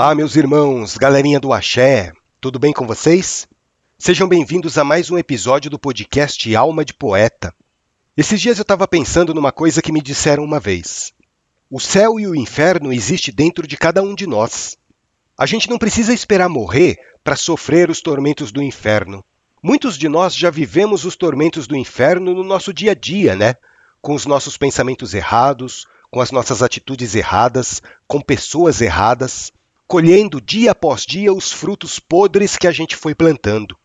Olá, meus irmãos, galerinha do Axé, tudo bem com vocês? Sejam bem-vindos a mais um episódio do podcast Alma de Poeta. Esses dias eu estava pensando numa coisa que me disseram uma vez. O céu e o inferno existem dentro de cada um de nós. A gente não precisa esperar morrer para sofrer os tormentos do inferno. Muitos de nós já vivemos os tormentos do inferno no nosso dia a dia, né? Com os nossos pensamentos errados, com as nossas atitudes erradas, com pessoas erradas colhendo dia após dia os frutos podres que a gente foi plantando.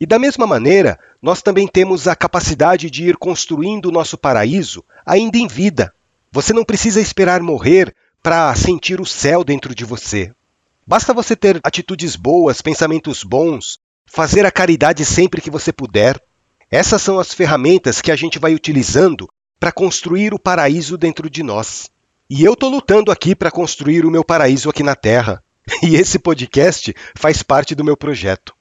E da mesma maneira, nós também temos a capacidade de ir construindo o nosso paraíso ainda em vida. Você não precisa esperar morrer para sentir o céu dentro de você. Basta você ter atitudes boas, pensamentos bons, fazer a caridade sempre que você puder. Essas são as ferramentas que a gente vai utilizando para construir o paraíso dentro de nós. E eu estou lutando aqui para construir o meu paraíso aqui na Terra. E esse podcast faz parte do meu projeto.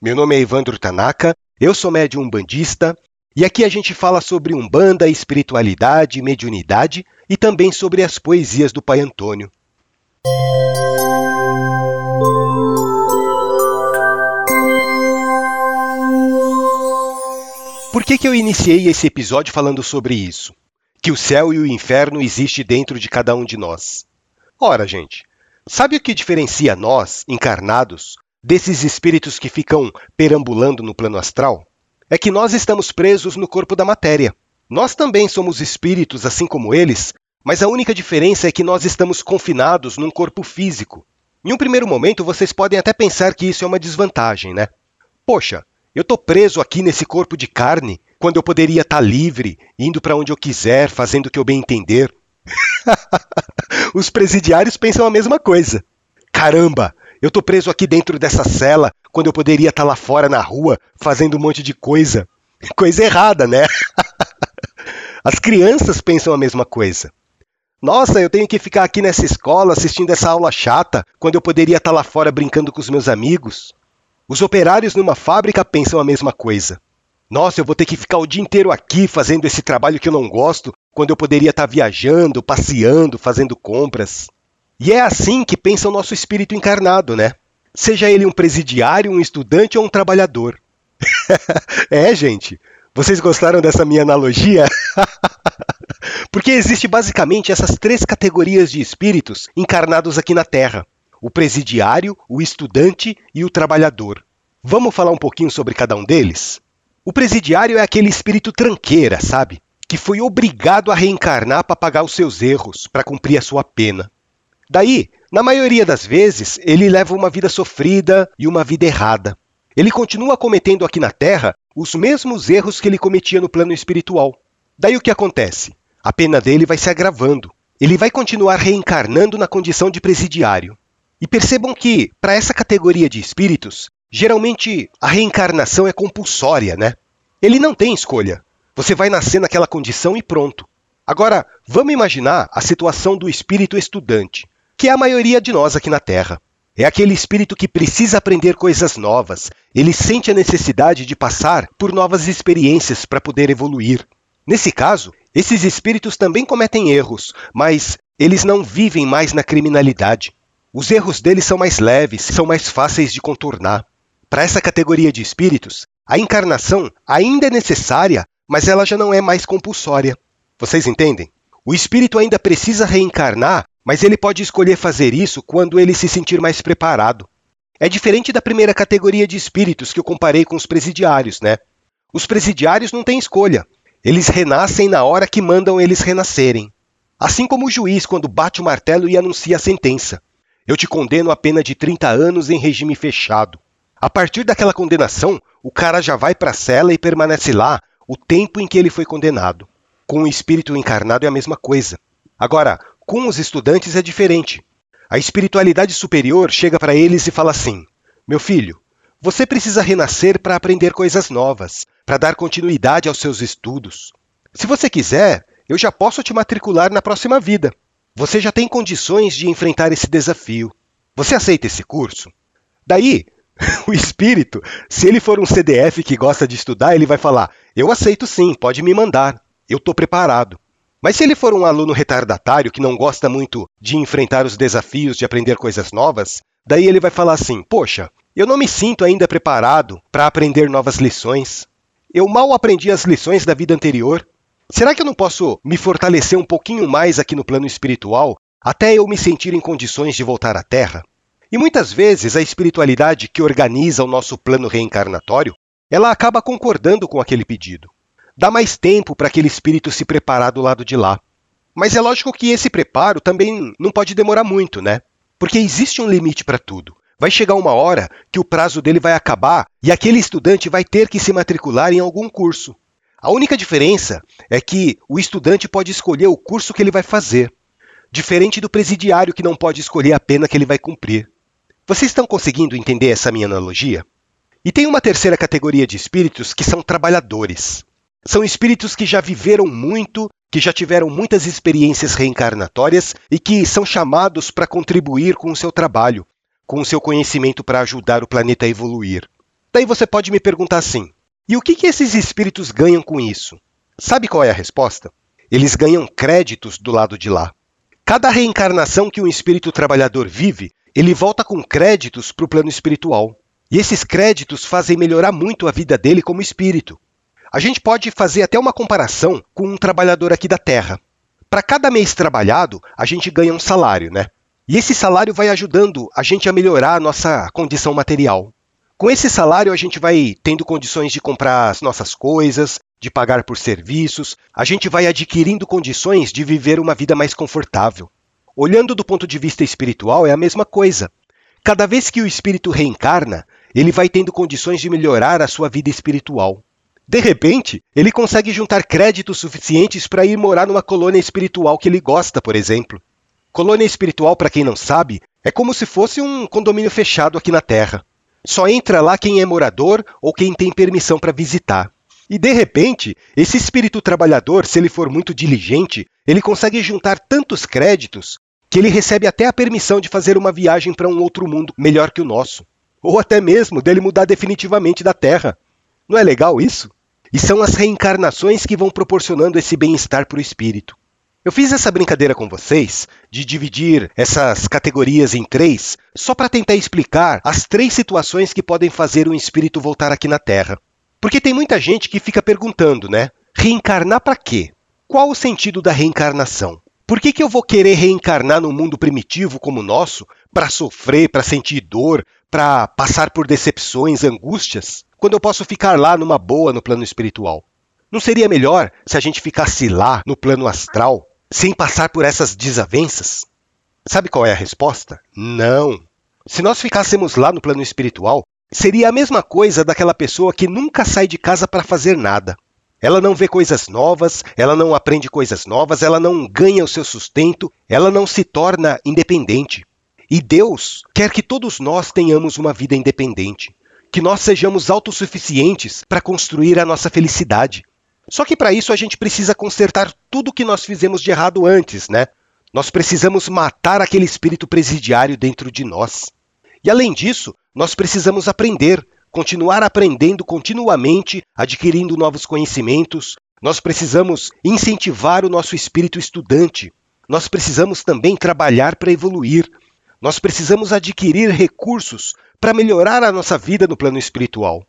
Meu nome é Evandro Tanaka, eu sou médium bandista e aqui a gente fala sobre umbanda, espiritualidade, mediunidade e também sobre as poesias do Pai Antônio. Por que, que eu iniciei esse episódio falando sobre isso? Que o céu e o inferno existem dentro de cada um de nós. Ora, gente, Sabe o que diferencia nós, encarnados, desses espíritos que ficam perambulando no plano astral? É que nós estamos presos no corpo da matéria. Nós também somos espíritos, assim como eles, mas a única diferença é que nós estamos confinados num corpo físico. Em um primeiro momento, vocês podem até pensar que isso é uma desvantagem, né? Poxa, eu estou preso aqui nesse corpo de carne quando eu poderia estar tá livre, indo para onde eu quiser, fazendo o que eu bem entender. Os presidiários pensam a mesma coisa. Caramba, eu tô preso aqui dentro dessa cela quando eu poderia estar tá lá fora na rua fazendo um monte de coisa. Coisa errada, né? As crianças pensam a mesma coisa. Nossa, eu tenho que ficar aqui nessa escola assistindo essa aula chata quando eu poderia estar tá lá fora brincando com os meus amigos. Os operários numa fábrica pensam a mesma coisa. Nossa, eu vou ter que ficar o dia inteiro aqui fazendo esse trabalho que eu não gosto quando eu poderia estar viajando, passeando, fazendo compras. E é assim que pensa o nosso espírito encarnado, né? Seja ele um presidiário, um estudante ou um trabalhador. é, gente. Vocês gostaram dessa minha analogia? Porque existe basicamente essas três categorias de espíritos encarnados aqui na Terra: o presidiário, o estudante e o trabalhador. Vamos falar um pouquinho sobre cada um deles? O presidiário é aquele espírito tranqueira, sabe? que foi obrigado a reencarnar para pagar os seus erros, para cumprir a sua pena. Daí, na maioria das vezes, ele leva uma vida sofrida e uma vida errada. Ele continua cometendo aqui na Terra os mesmos erros que ele cometia no plano espiritual. Daí o que acontece? A pena dele vai se agravando. Ele vai continuar reencarnando na condição de presidiário. E percebam que, para essa categoria de espíritos, geralmente a reencarnação é compulsória, né? Ele não tem escolha. Você vai nascer naquela condição e pronto. Agora, vamos imaginar a situação do espírito estudante, que é a maioria de nós aqui na Terra. É aquele espírito que precisa aprender coisas novas. Ele sente a necessidade de passar por novas experiências para poder evoluir. Nesse caso, esses espíritos também cometem erros, mas eles não vivem mais na criminalidade. Os erros deles são mais leves, são mais fáceis de contornar. Para essa categoria de espíritos, a encarnação ainda é necessária mas ela já não é mais compulsória. Vocês entendem? O espírito ainda precisa reencarnar, mas ele pode escolher fazer isso quando ele se sentir mais preparado. É diferente da primeira categoria de espíritos que eu comparei com os presidiários, né? Os presidiários não têm escolha. Eles renascem na hora que mandam eles renascerem. Assim como o juiz quando bate o martelo e anuncia a sentença. Eu te condeno a pena de 30 anos em regime fechado. A partir daquela condenação, o cara já vai para a cela e permanece lá o tempo em que ele foi condenado. Com o espírito encarnado é a mesma coisa. Agora, com os estudantes é diferente. A espiritualidade superior chega para eles e fala assim: Meu filho, você precisa renascer para aprender coisas novas, para dar continuidade aos seus estudos. Se você quiser, eu já posso te matricular na próxima vida. Você já tem condições de enfrentar esse desafio. Você aceita esse curso? Daí, o espírito, se ele for um CDF que gosta de estudar, ele vai falar: Eu aceito sim, pode me mandar, eu estou preparado. Mas se ele for um aluno retardatário que não gosta muito de enfrentar os desafios de aprender coisas novas, daí ele vai falar assim: Poxa, eu não me sinto ainda preparado para aprender novas lições. Eu mal aprendi as lições da vida anterior. Será que eu não posso me fortalecer um pouquinho mais aqui no plano espiritual até eu me sentir em condições de voltar à Terra? E muitas vezes a espiritualidade que organiza o nosso plano reencarnatório, ela acaba concordando com aquele pedido. Dá mais tempo para aquele espírito se preparar do lado de lá. Mas é lógico que esse preparo também não pode demorar muito, né? Porque existe um limite para tudo. Vai chegar uma hora que o prazo dele vai acabar e aquele estudante vai ter que se matricular em algum curso. A única diferença é que o estudante pode escolher o curso que ele vai fazer, diferente do presidiário que não pode escolher a pena que ele vai cumprir. Vocês estão conseguindo entender essa minha analogia? E tem uma terceira categoria de espíritos que são trabalhadores. São espíritos que já viveram muito, que já tiveram muitas experiências reencarnatórias e que são chamados para contribuir com o seu trabalho, com o seu conhecimento para ajudar o planeta a evoluir. Daí você pode me perguntar assim: e o que, que esses espíritos ganham com isso? Sabe qual é a resposta? Eles ganham créditos do lado de lá. Cada reencarnação que um espírito trabalhador vive ele volta com créditos para o plano espiritual. E esses créditos fazem melhorar muito a vida dele como espírito. A gente pode fazer até uma comparação com um trabalhador aqui da Terra. Para cada mês trabalhado, a gente ganha um salário, né? E esse salário vai ajudando a gente a melhorar a nossa condição material. Com esse salário, a gente vai tendo condições de comprar as nossas coisas, de pagar por serviços, a gente vai adquirindo condições de viver uma vida mais confortável. Olhando do ponto de vista espiritual, é a mesma coisa. Cada vez que o espírito reencarna, ele vai tendo condições de melhorar a sua vida espiritual. De repente, ele consegue juntar créditos suficientes para ir morar numa colônia espiritual que ele gosta, por exemplo. Colônia espiritual, para quem não sabe, é como se fosse um condomínio fechado aqui na Terra. Só entra lá quem é morador ou quem tem permissão para visitar. E de repente, esse espírito trabalhador, se ele for muito diligente, ele consegue juntar tantos créditos que ele recebe até a permissão de fazer uma viagem para um outro mundo melhor que o nosso. Ou até mesmo dele mudar definitivamente da Terra. Não é legal isso? E são as reencarnações que vão proporcionando esse bem-estar para o espírito. Eu fiz essa brincadeira com vocês de dividir essas categorias em três, só para tentar explicar as três situações que podem fazer um espírito voltar aqui na Terra. Porque tem muita gente que fica perguntando, né? Reencarnar para quê? Qual o sentido da reencarnação? Por que, que eu vou querer reencarnar num mundo primitivo como o nosso para sofrer, para sentir dor, para passar por decepções, angústias, quando eu posso ficar lá numa boa no plano espiritual? Não seria melhor se a gente ficasse lá no plano astral, sem passar por essas desavenças? Sabe qual é a resposta? Não. Se nós ficássemos lá no plano espiritual, seria a mesma coisa daquela pessoa que nunca sai de casa para fazer nada. Ela não vê coisas novas, ela não aprende coisas novas, ela não ganha o seu sustento, ela não se torna independente. E Deus quer que todos nós tenhamos uma vida independente, que nós sejamos autossuficientes para construir a nossa felicidade. Só que para isso a gente precisa consertar tudo o que nós fizemos de errado antes, né? Nós precisamos matar aquele espírito presidiário dentro de nós. E além disso, nós precisamos aprender, continuar aprendendo continuamente, adquirindo novos conhecimentos. Nós precisamos incentivar o nosso espírito estudante. Nós precisamos também trabalhar para evoluir. Nós precisamos adquirir recursos para melhorar a nossa vida no plano espiritual.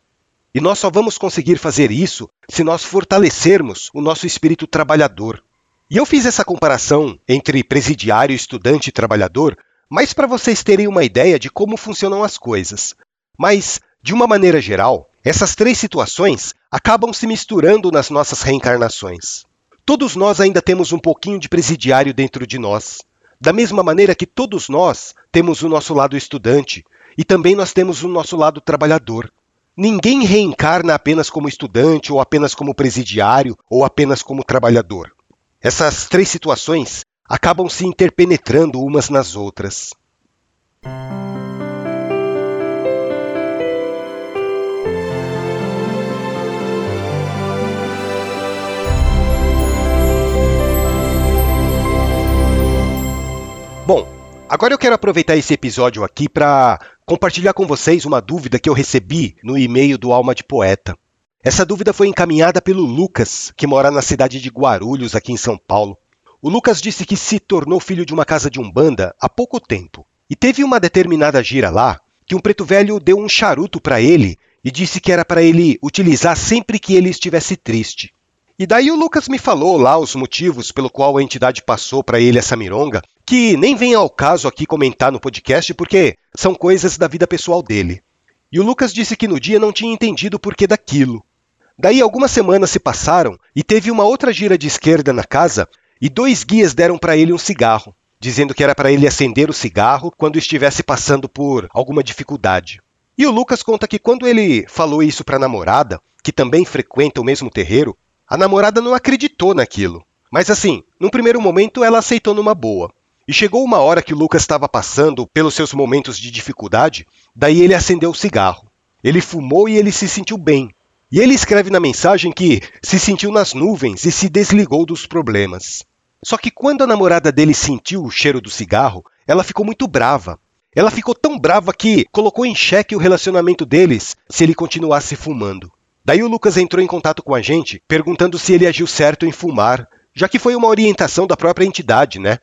E nós só vamos conseguir fazer isso se nós fortalecermos o nosso espírito trabalhador. E eu fiz essa comparação entre presidiário, estudante e trabalhador, mais para vocês terem uma ideia de como funcionam as coisas. Mas de uma maneira geral, essas três situações acabam se misturando nas nossas reencarnações. Todos nós ainda temos um pouquinho de presidiário dentro de nós. Da mesma maneira que todos nós temos o nosso lado estudante e também nós temos o nosso lado trabalhador. Ninguém reencarna apenas como estudante ou apenas como presidiário ou apenas como trabalhador. Essas três situações acabam se interpenetrando umas nas outras. Agora eu quero aproveitar esse episódio aqui para compartilhar com vocês uma dúvida que eu recebi no e-mail do Alma de Poeta. Essa dúvida foi encaminhada pelo Lucas, que mora na cidade de Guarulhos, aqui em São Paulo. O Lucas disse que se tornou filho de uma casa de umbanda há pouco tempo. E teve uma determinada gira lá que um preto velho deu um charuto para ele e disse que era para ele utilizar sempre que ele estivesse triste. E daí o Lucas me falou lá os motivos pelo qual a entidade passou para ele essa mironga, que nem vem ao caso aqui comentar no podcast porque são coisas da vida pessoal dele. E o Lucas disse que no dia não tinha entendido o porquê daquilo. Daí algumas semanas se passaram e teve uma outra gira de esquerda na casa e dois guias deram para ele um cigarro, dizendo que era para ele acender o cigarro quando estivesse passando por alguma dificuldade. E o Lucas conta que quando ele falou isso para a namorada, que também frequenta o mesmo terreiro, a namorada não acreditou naquilo. Mas assim, num primeiro momento ela aceitou numa boa. E chegou uma hora que o Lucas estava passando pelos seus momentos de dificuldade, daí ele acendeu o cigarro. Ele fumou e ele se sentiu bem. E ele escreve na mensagem que se sentiu nas nuvens e se desligou dos problemas. Só que quando a namorada dele sentiu o cheiro do cigarro, ela ficou muito brava. Ela ficou tão brava que colocou em xeque o relacionamento deles se ele continuasse fumando. Daí o Lucas entrou em contato com a gente, perguntando se ele agiu certo em fumar, já que foi uma orientação da própria entidade, né?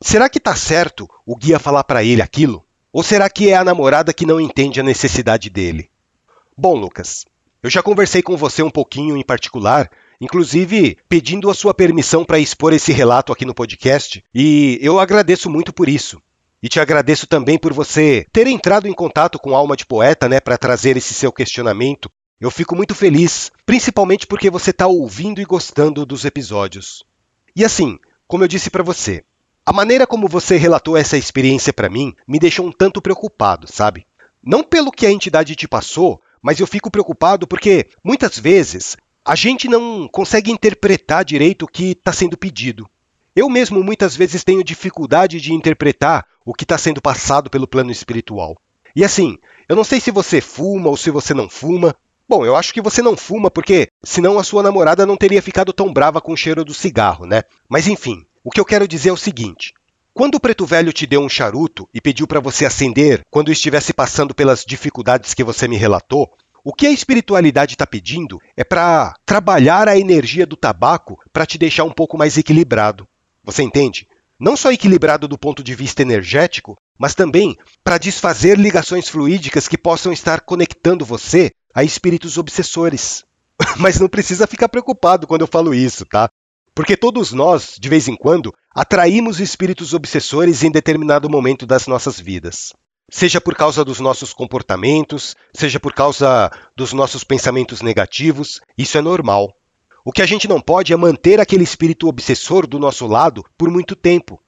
Será que tá certo o guia falar para ele aquilo? Ou será que é a namorada que não entende a necessidade dele? Bom, Lucas, eu já conversei com você um pouquinho em particular inclusive pedindo a sua permissão para expor esse relato aqui no podcast, e eu agradeço muito por isso. E te agradeço também por você ter entrado em contato com Alma de Poeta, né, para trazer esse seu questionamento. Eu fico muito feliz, principalmente porque você está ouvindo e gostando dos episódios. E assim, como eu disse para você, a maneira como você relatou essa experiência para mim me deixou um tanto preocupado, sabe? Não pelo que a entidade te passou, mas eu fico preocupado porque muitas vezes a gente não consegue interpretar direito o que está sendo pedido. Eu mesmo muitas vezes tenho dificuldade de interpretar o que está sendo passado pelo plano espiritual. E assim, eu não sei se você fuma ou se você não fuma. Bom, eu acho que você não fuma porque senão a sua namorada não teria ficado tão brava com o cheiro do cigarro, né? Mas enfim, o que eu quero dizer é o seguinte: quando o preto velho te deu um charuto e pediu para você acender quando estivesse passando pelas dificuldades que você me relatou, o que a espiritualidade está pedindo é para trabalhar a energia do tabaco para te deixar um pouco mais equilibrado. Você entende? Não só equilibrado do ponto de vista energético, mas também para desfazer ligações fluídicas que possam estar conectando você a espíritos obsessores. Mas não precisa ficar preocupado quando eu falo isso, tá? Porque todos nós, de vez em quando, atraímos espíritos obsessores em determinado momento das nossas vidas seja por causa dos nossos comportamentos, seja por causa dos nossos pensamentos negativos, isso é normal. O que a gente não pode é manter aquele espírito obsessor do nosso lado por muito tempo.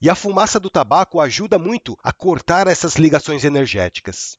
E a fumaça do tabaco ajuda muito a cortar essas ligações energéticas.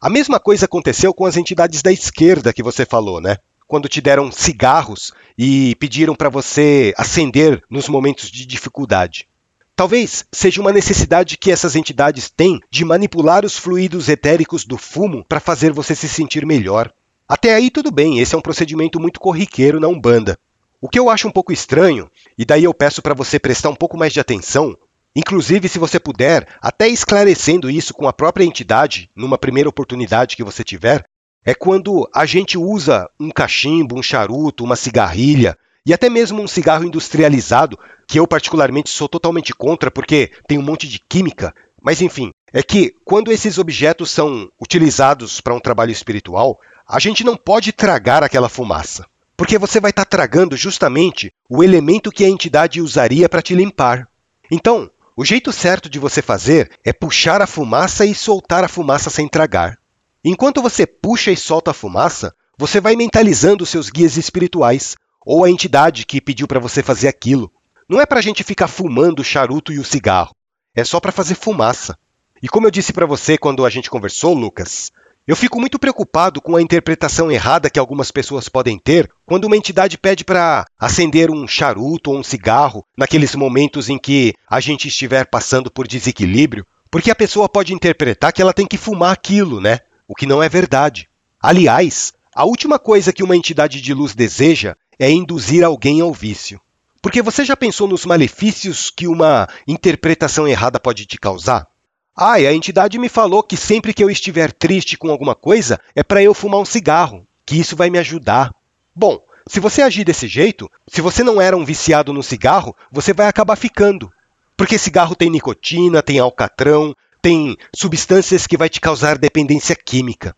A mesma coisa aconteceu com as entidades da esquerda que você falou, né? Quando te deram cigarros e pediram para você acender nos momentos de dificuldade. Talvez seja uma necessidade que essas entidades têm de manipular os fluidos etéricos do fumo para fazer você se sentir melhor. Até aí tudo bem, esse é um procedimento muito corriqueiro na Umbanda. O que eu acho um pouco estranho, e daí eu peço para você prestar um pouco mais de atenção, inclusive se você puder, até esclarecendo isso com a própria entidade, numa primeira oportunidade que você tiver, é quando a gente usa um cachimbo, um charuto, uma cigarrilha, e até mesmo um cigarro industrializado, que eu particularmente sou totalmente contra porque tem um monte de química, mas enfim, é que quando esses objetos são utilizados para um trabalho espiritual, a gente não pode tragar aquela fumaça, porque você vai estar tá tragando justamente o elemento que a entidade usaria para te limpar. Então, o jeito certo de você fazer é puxar a fumaça e soltar a fumaça sem tragar. Enquanto você puxa e solta a fumaça, você vai mentalizando seus guias espirituais, ou a entidade que pediu para você fazer aquilo. Não é para a gente ficar fumando o charuto e o cigarro. É só para fazer fumaça. E como eu disse para você quando a gente conversou, Lucas, eu fico muito preocupado com a interpretação errada que algumas pessoas podem ter quando uma entidade pede para acender um charuto ou um cigarro naqueles momentos em que a gente estiver passando por desequilíbrio, porque a pessoa pode interpretar que ela tem que fumar aquilo, né? O que não é verdade. Aliás, a última coisa que uma entidade de luz deseja é induzir alguém ao vício. Porque você já pensou nos malefícios que uma interpretação errada pode te causar? Ah, e a entidade me falou que sempre que eu estiver triste com alguma coisa é para eu fumar um cigarro. que isso vai me ajudar. Bom, se você agir desse jeito, se você não era um viciado no cigarro, você vai acabar ficando. Porque cigarro tem nicotina, tem alcatrão, tem substâncias que vai te causar dependência química.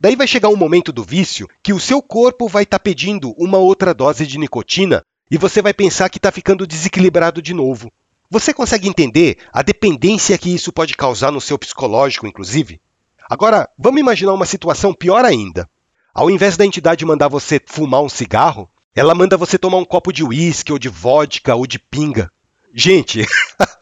Daí vai chegar um momento do vício que o seu corpo vai estar tá pedindo uma outra dose de nicotina e você vai pensar que está ficando desequilibrado de novo. Você consegue entender a dependência que isso pode causar no seu psicológico, inclusive? Agora, vamos imaginar uma situação pior ainda. Ao invés da entidade mandar você fumar um cigarro, ela manda você tomar um copo de uísque ou de vodka ou de pinga. Gente,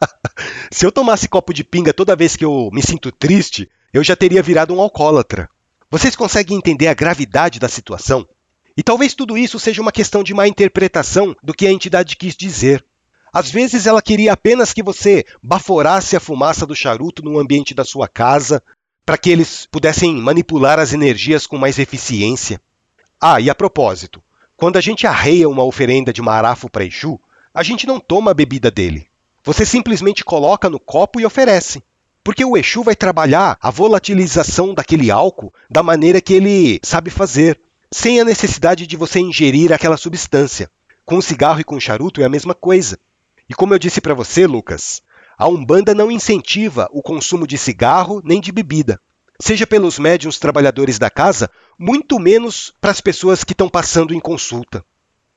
se eu tomasse copo de pinga toda vez que eu me sinto triste, eu já teria virado um alcoólatra. Vocês conseguem entender a gravidade da situação? E talvez tudo isso seja uma questão de má interpretação do que a entidade quis dizer. Às vezes ela queria apenas que você baforasse a fumaça do charuto no ambiente da sua casa, para que eles pudessem manipular as energias com mais eficiência. Ah, e a propósito, quando a gente arreia uma oferenda de marafo para Exu, a gente não toma a bebida dele. Você simplesmente coloca no copo e oferece. Porque o Exu vai trabalhar a volatilização daquele álcool da maneira que ele sabe fazer, sem a necessidade de você ingerir aquela substância. Com o cigarro e com o charuto é a mesma coisa. E como eu disse para você, Lucas, a Umbanda não incentiva o consumo de cigarro nem de bebida, seja pelos médiuns trabalhadores da casa, muito menos para as pessoas que estão passando em consulta.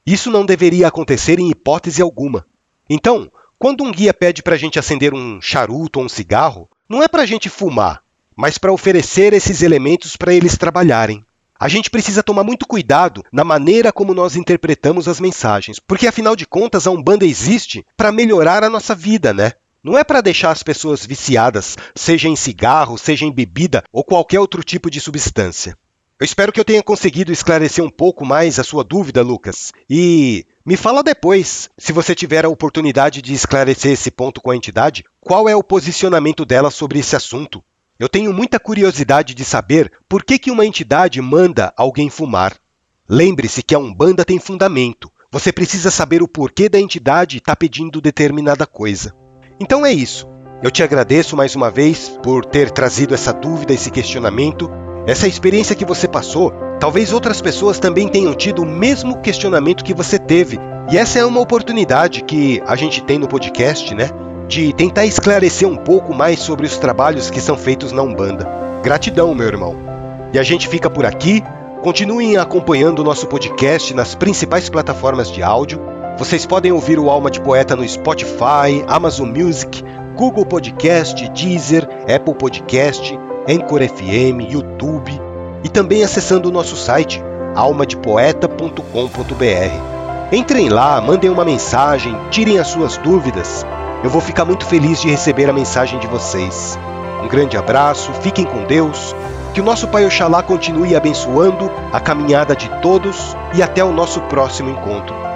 Isso não deveria acontecer em hipótese alguma. Então, quando um guia pede para a gente acender um charuto ou um cigarro, não é para a gente fumar, mas para oferecer esses elementos para eles trabalharem. A gente precisa tomar muito cuidado na maneira como nós interpretamos as mensagens, porque afinal de contas a Umbanda existe para melhorar a nossa vida, né? Não é para deixar as pessoas viciadas, seja em cigarro, seja em bebida ou qualquer outro tipo de substância. Eu espero que eu tenha conseguido esclarecer um pouco mais a sua dúvida, Lucas. E me fala depois, se você tiver a oportunidade de esclarecer esse ponto com a entidade, qual é o posicionamento dela sobre esse assunto. Eu tenho muita curiosidade de saber por que, que uma entidade manda alguém fumar. Lembre-se que a Umbanda tem fundamento. Você precisa saber o porquê da entidade estar tá pedindo determinada coisa. Então é isso. Eu te agradeço mais uma vez por ter trazido essa dúvida, esse questionamento essa experiência que você passou, talvez outras pessoas também tenham tido o mesmo questionamento que você teve. E essa é uma oportunidade que a gente tem no podcast, né? De tentar esclarecer um pouco mais sobre os trabalhos que são feitos na Umbanda. Gratidão, meu irmão. E a gente fica por aqui. Continuem acompanhando o nosso podcast nas principais plataformas de áudio. Vocês podem ouvir o Alma de Poeta no Spotify, Amazon Music, Google Podcast, Deezer, Apple Podcast Anchor FM, YouTube e também acessando o nosso site almadepoeta.com.br. Entrem lá, mandem uma mensagem, tirem as suas dúvidas. Eu vou ficar muito feliz de receber a mensagem de vocês. Um grande abraço, fiquem com Deus, que o nosso Pai Oxalá continue abençoando a caminhada de todos e até o nosso próximo encontro.